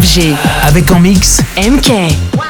FG. Avec en mix MK.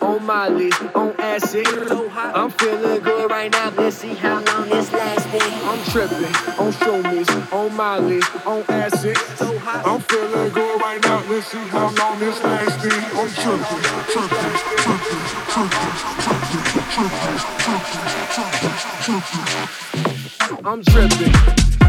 On Molly, on acid. I'm feeling good right now. Let's see how long this lasting. I'm tripping on shroomies, on Molly, on acid. I'm feeling good right now. Let's see how long this lasting. I'm tripping, tripping, tripping, tripping, tripping, tripping, tripping, tripping. I'm tripping.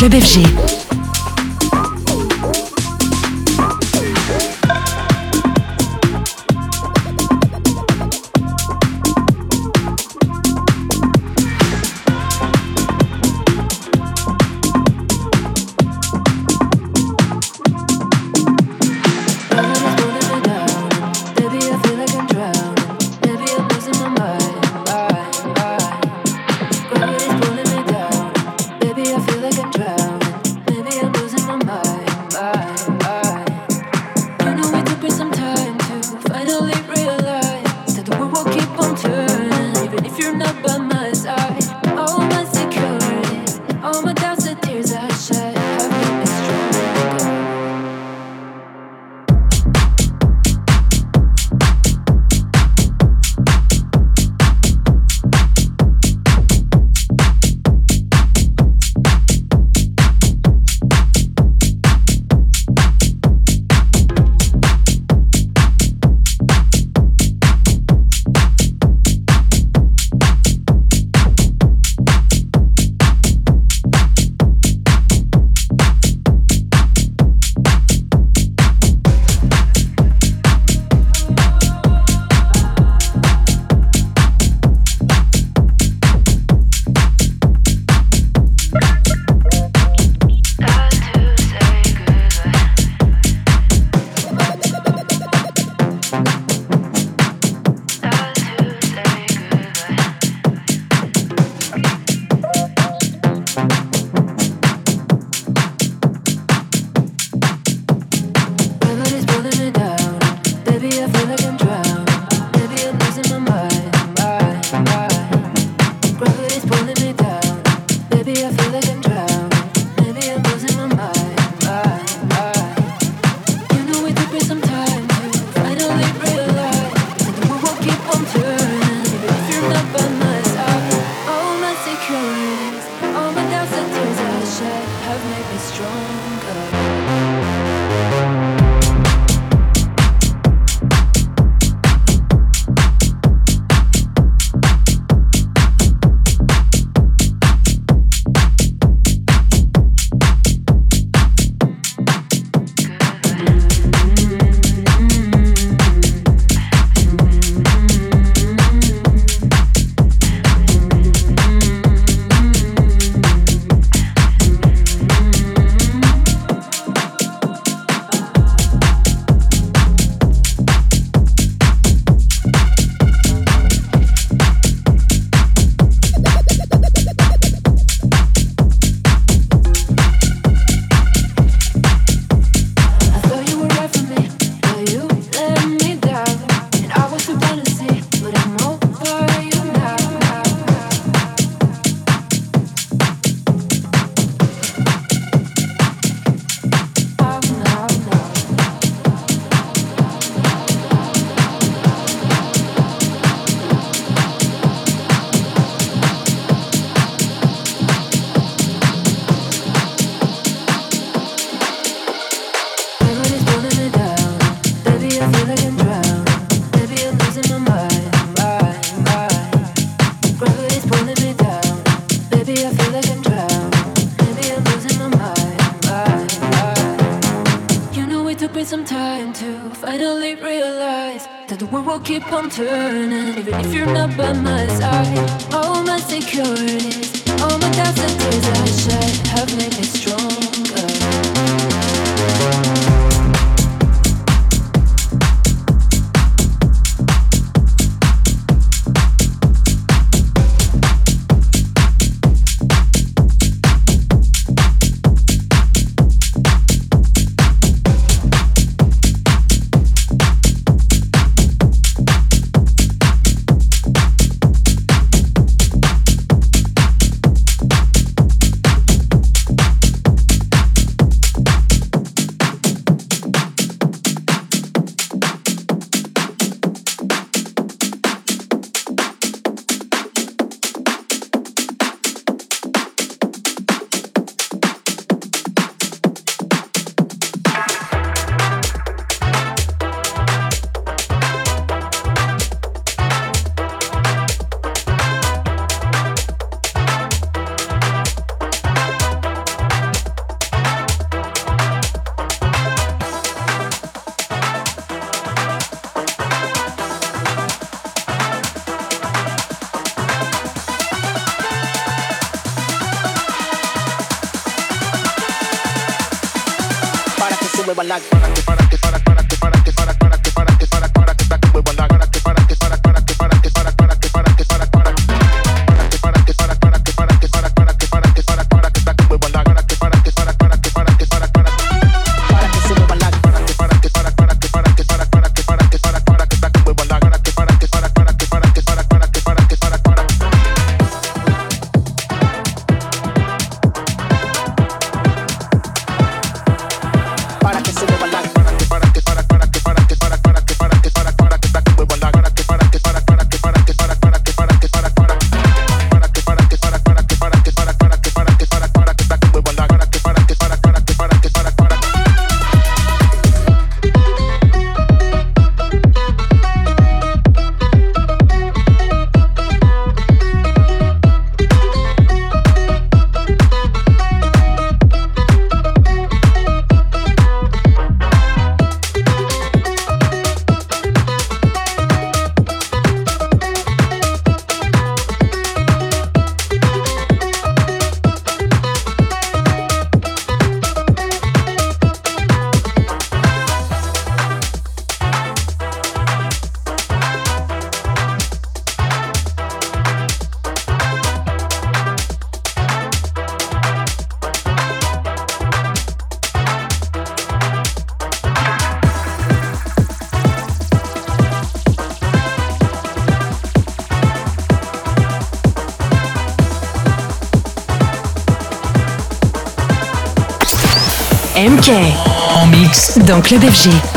Club FG. Keep en mix donc le FG.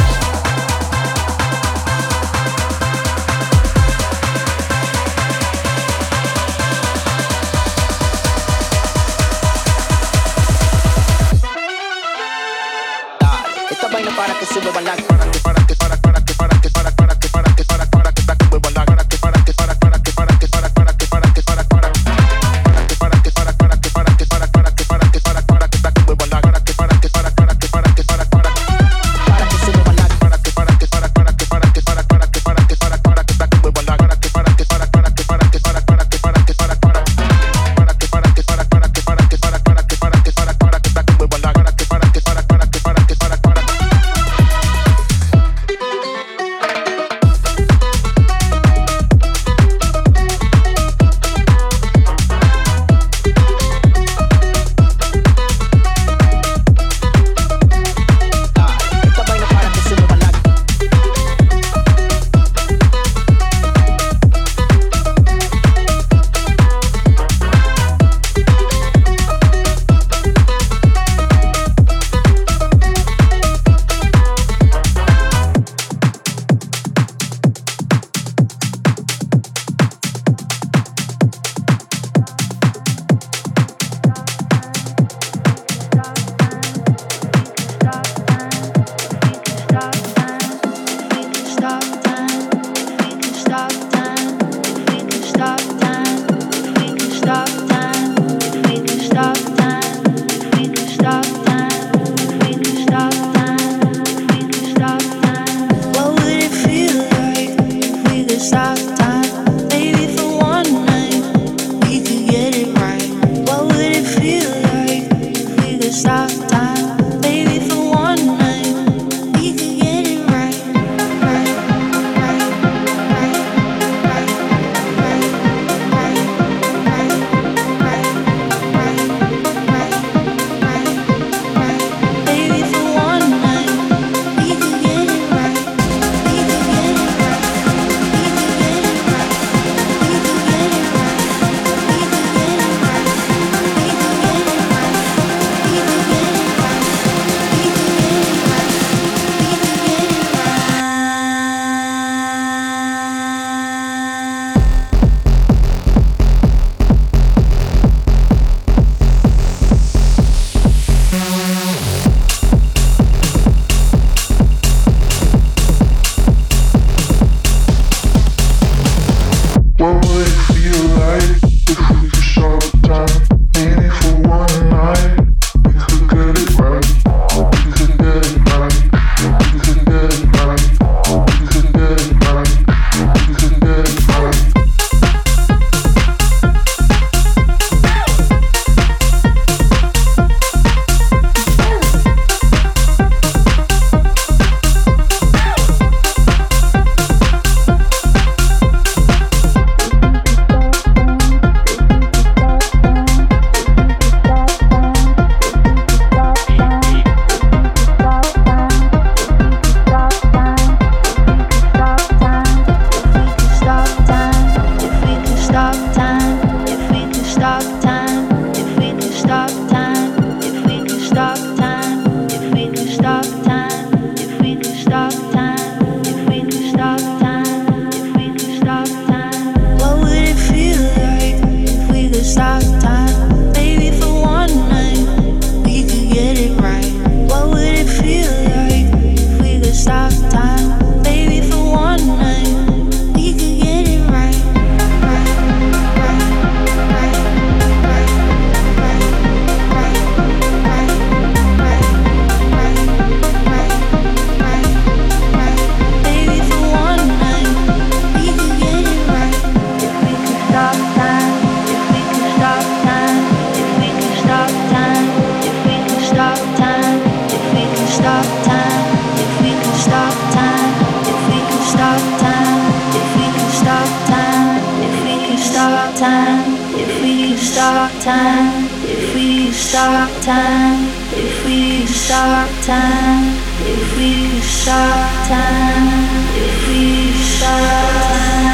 stop time, if we stop time, if we stop time, if we stop time, if we stop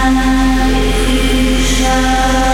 time, if we stop.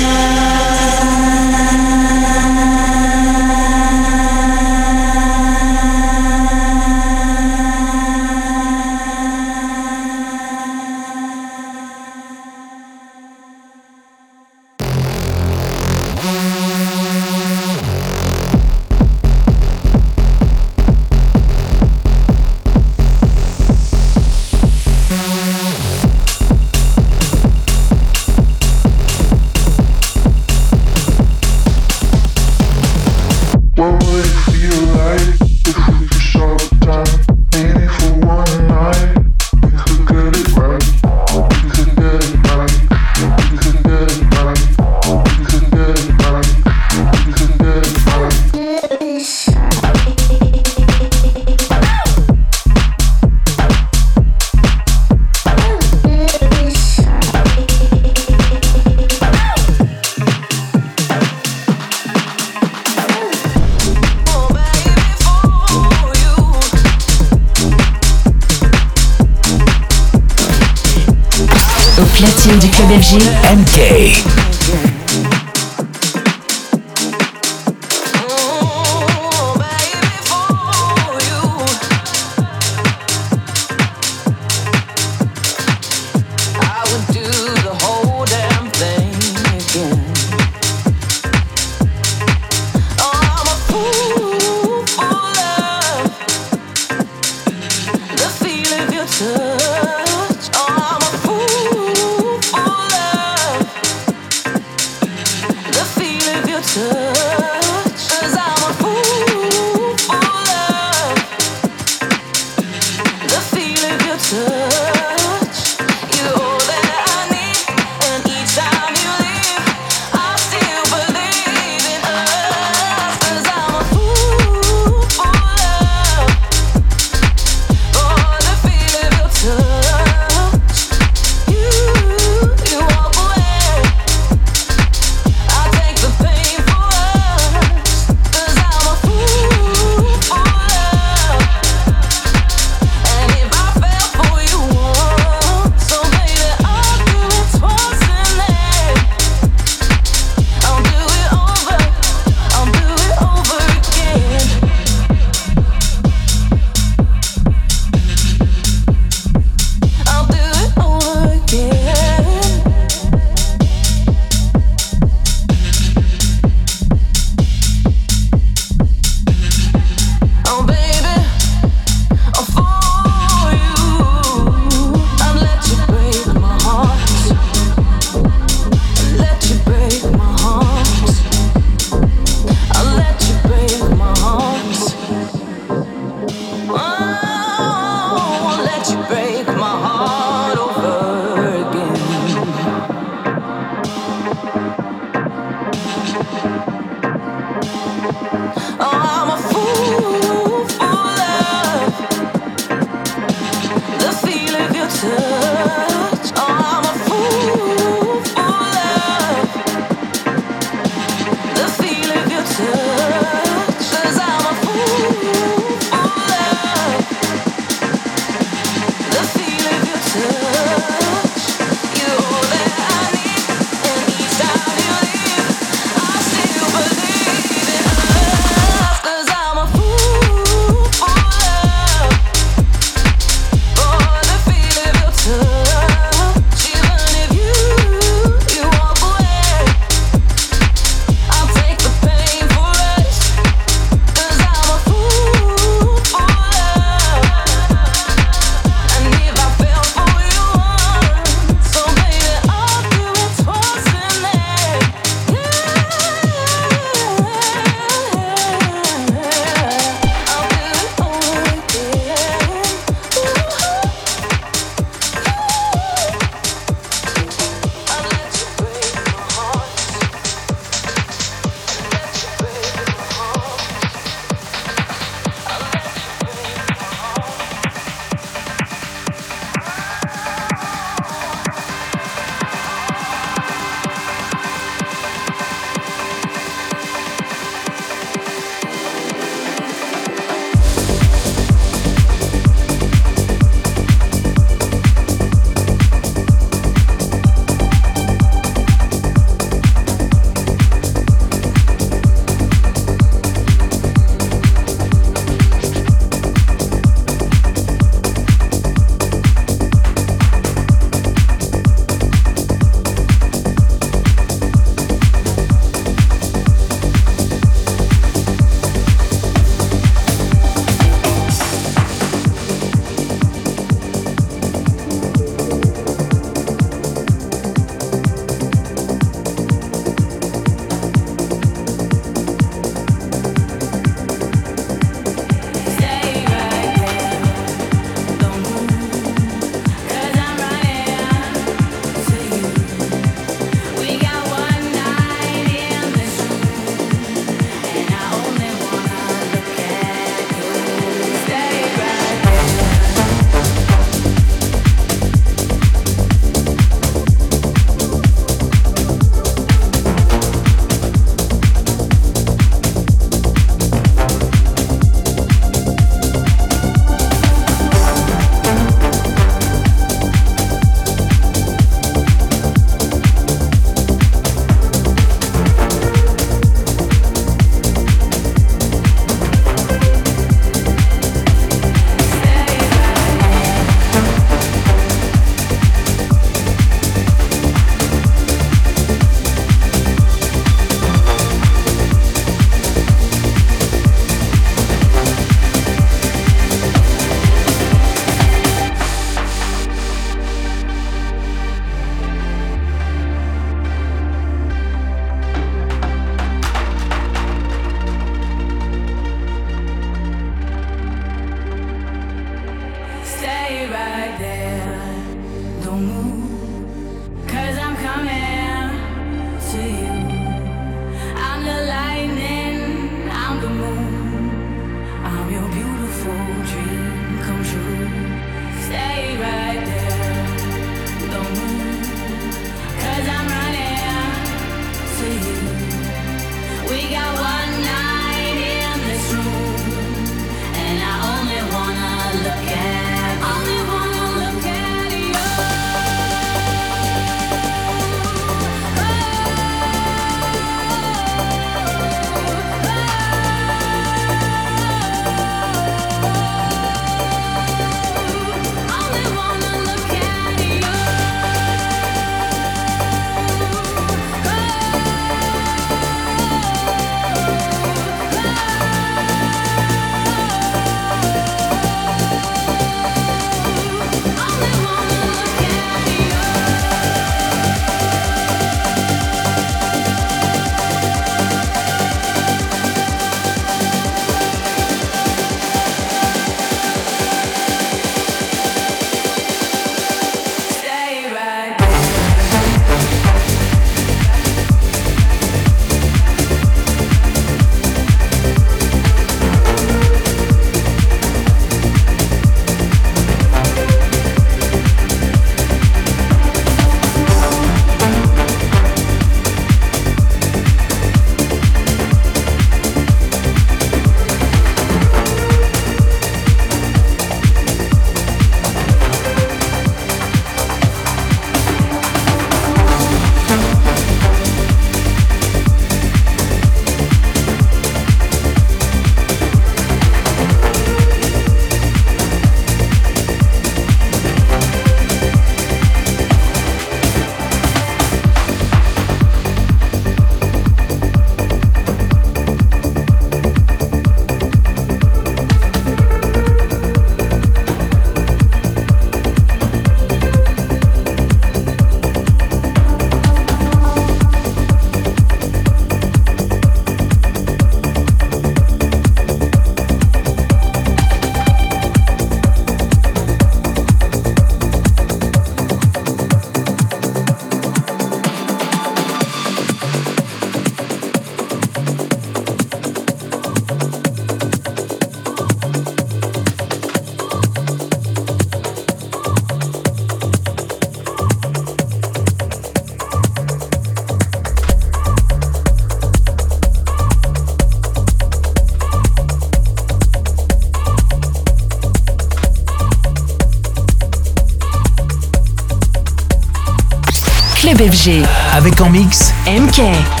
FG. Avec en mix MK.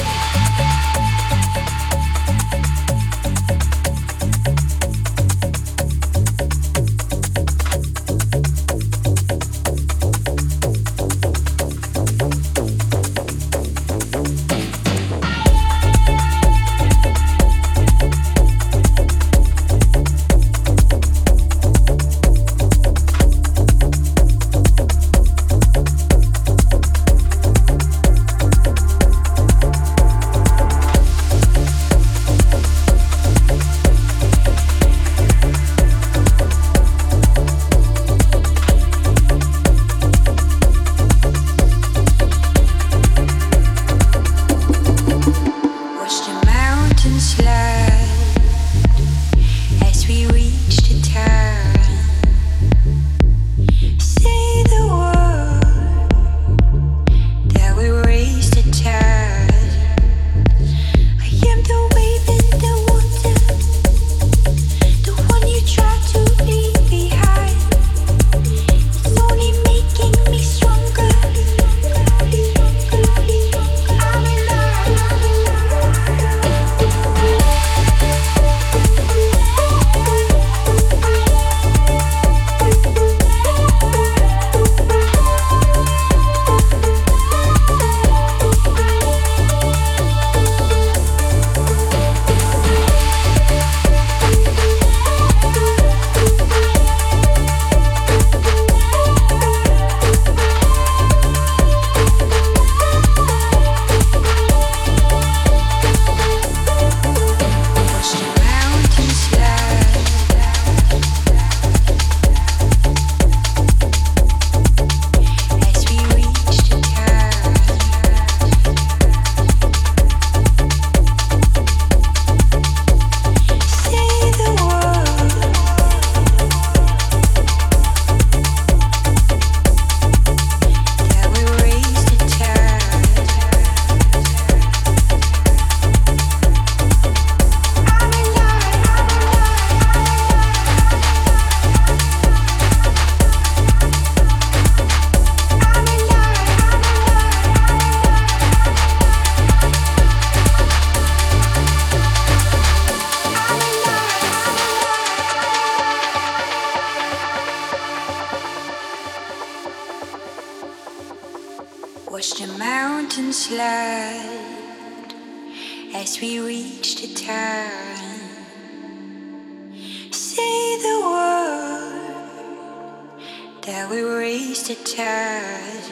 that we raised a tide.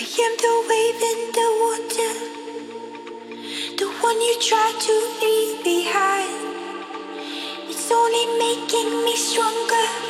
I am the wave in the water, the one you try to leave behind. It's only making me stronger.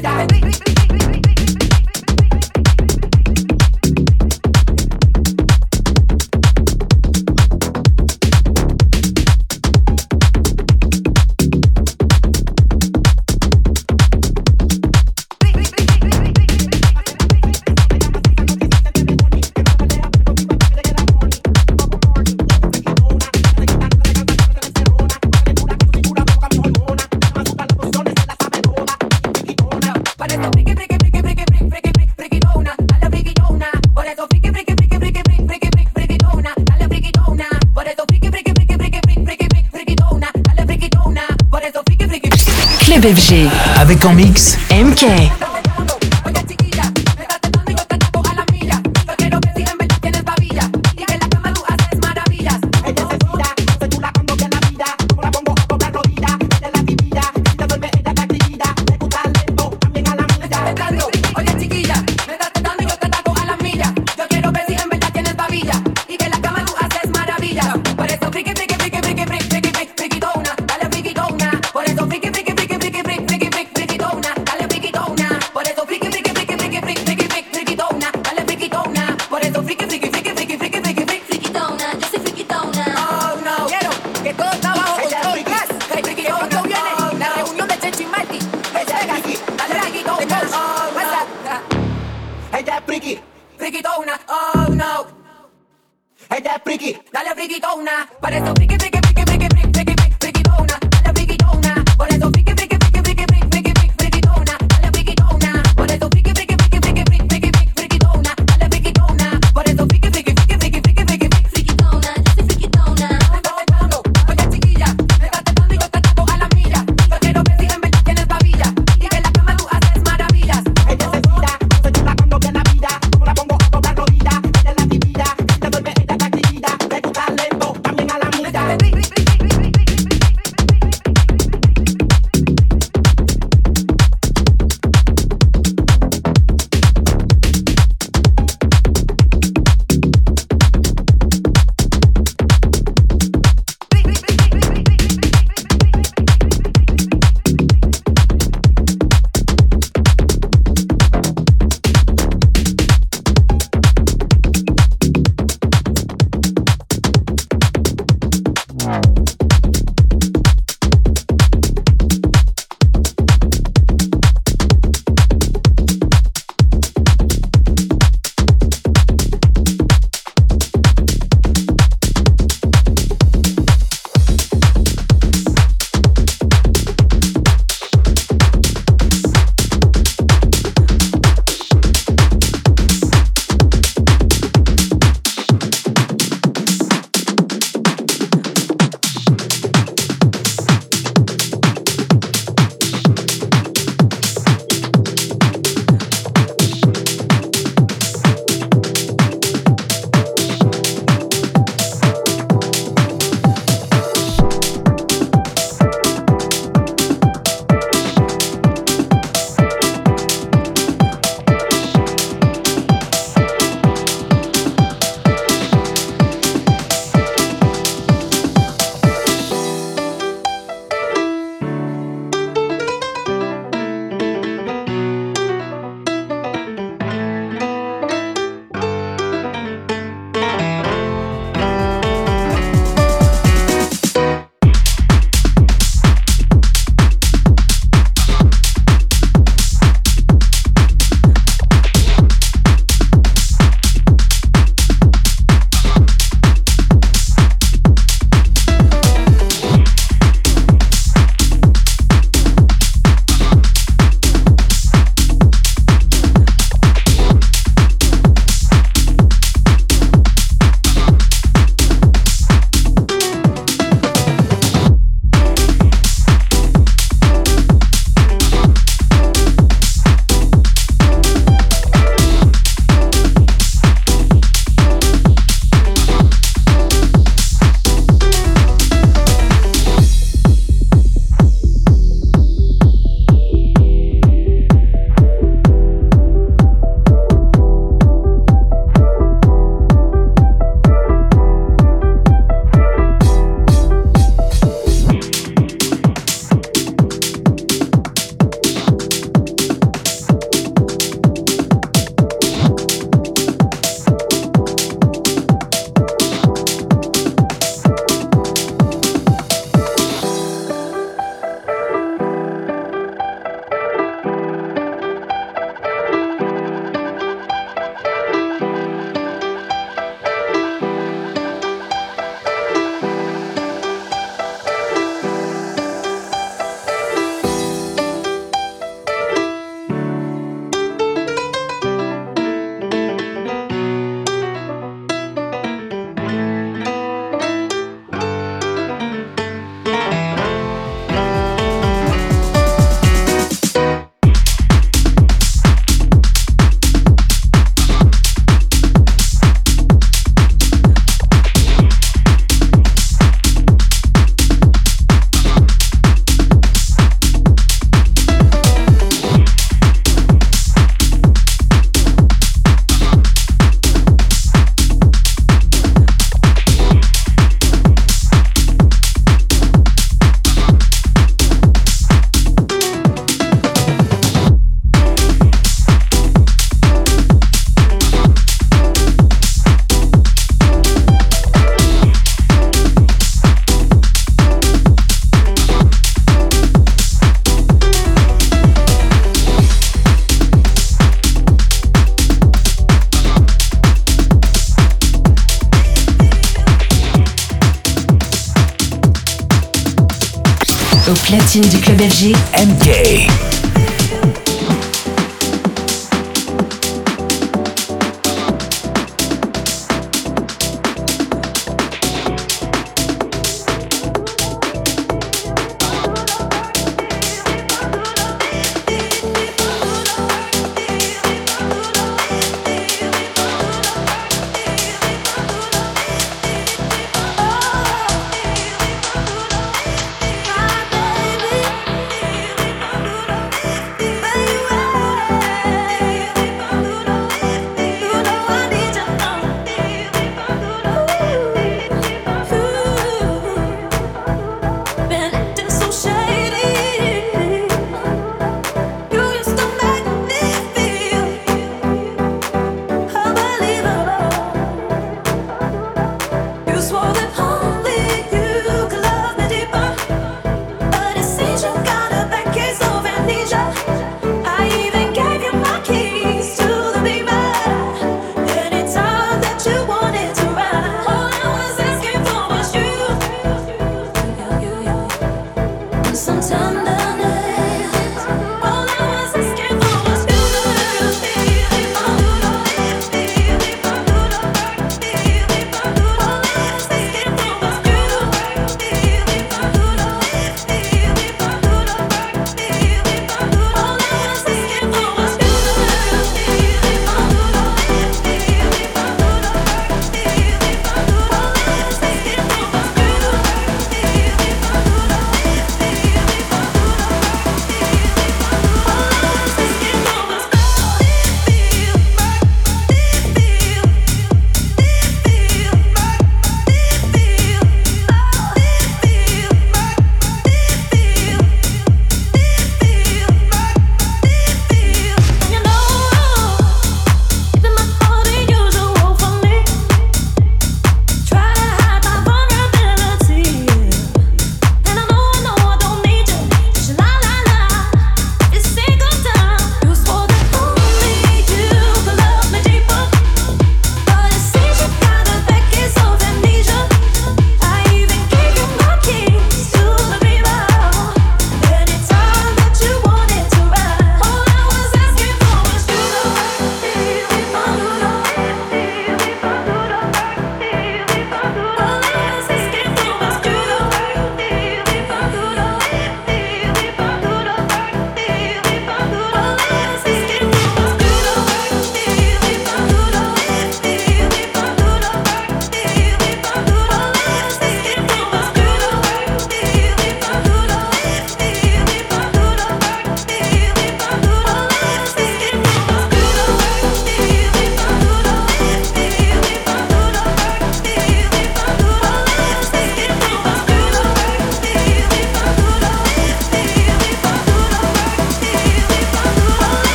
die. Avec en mix MK.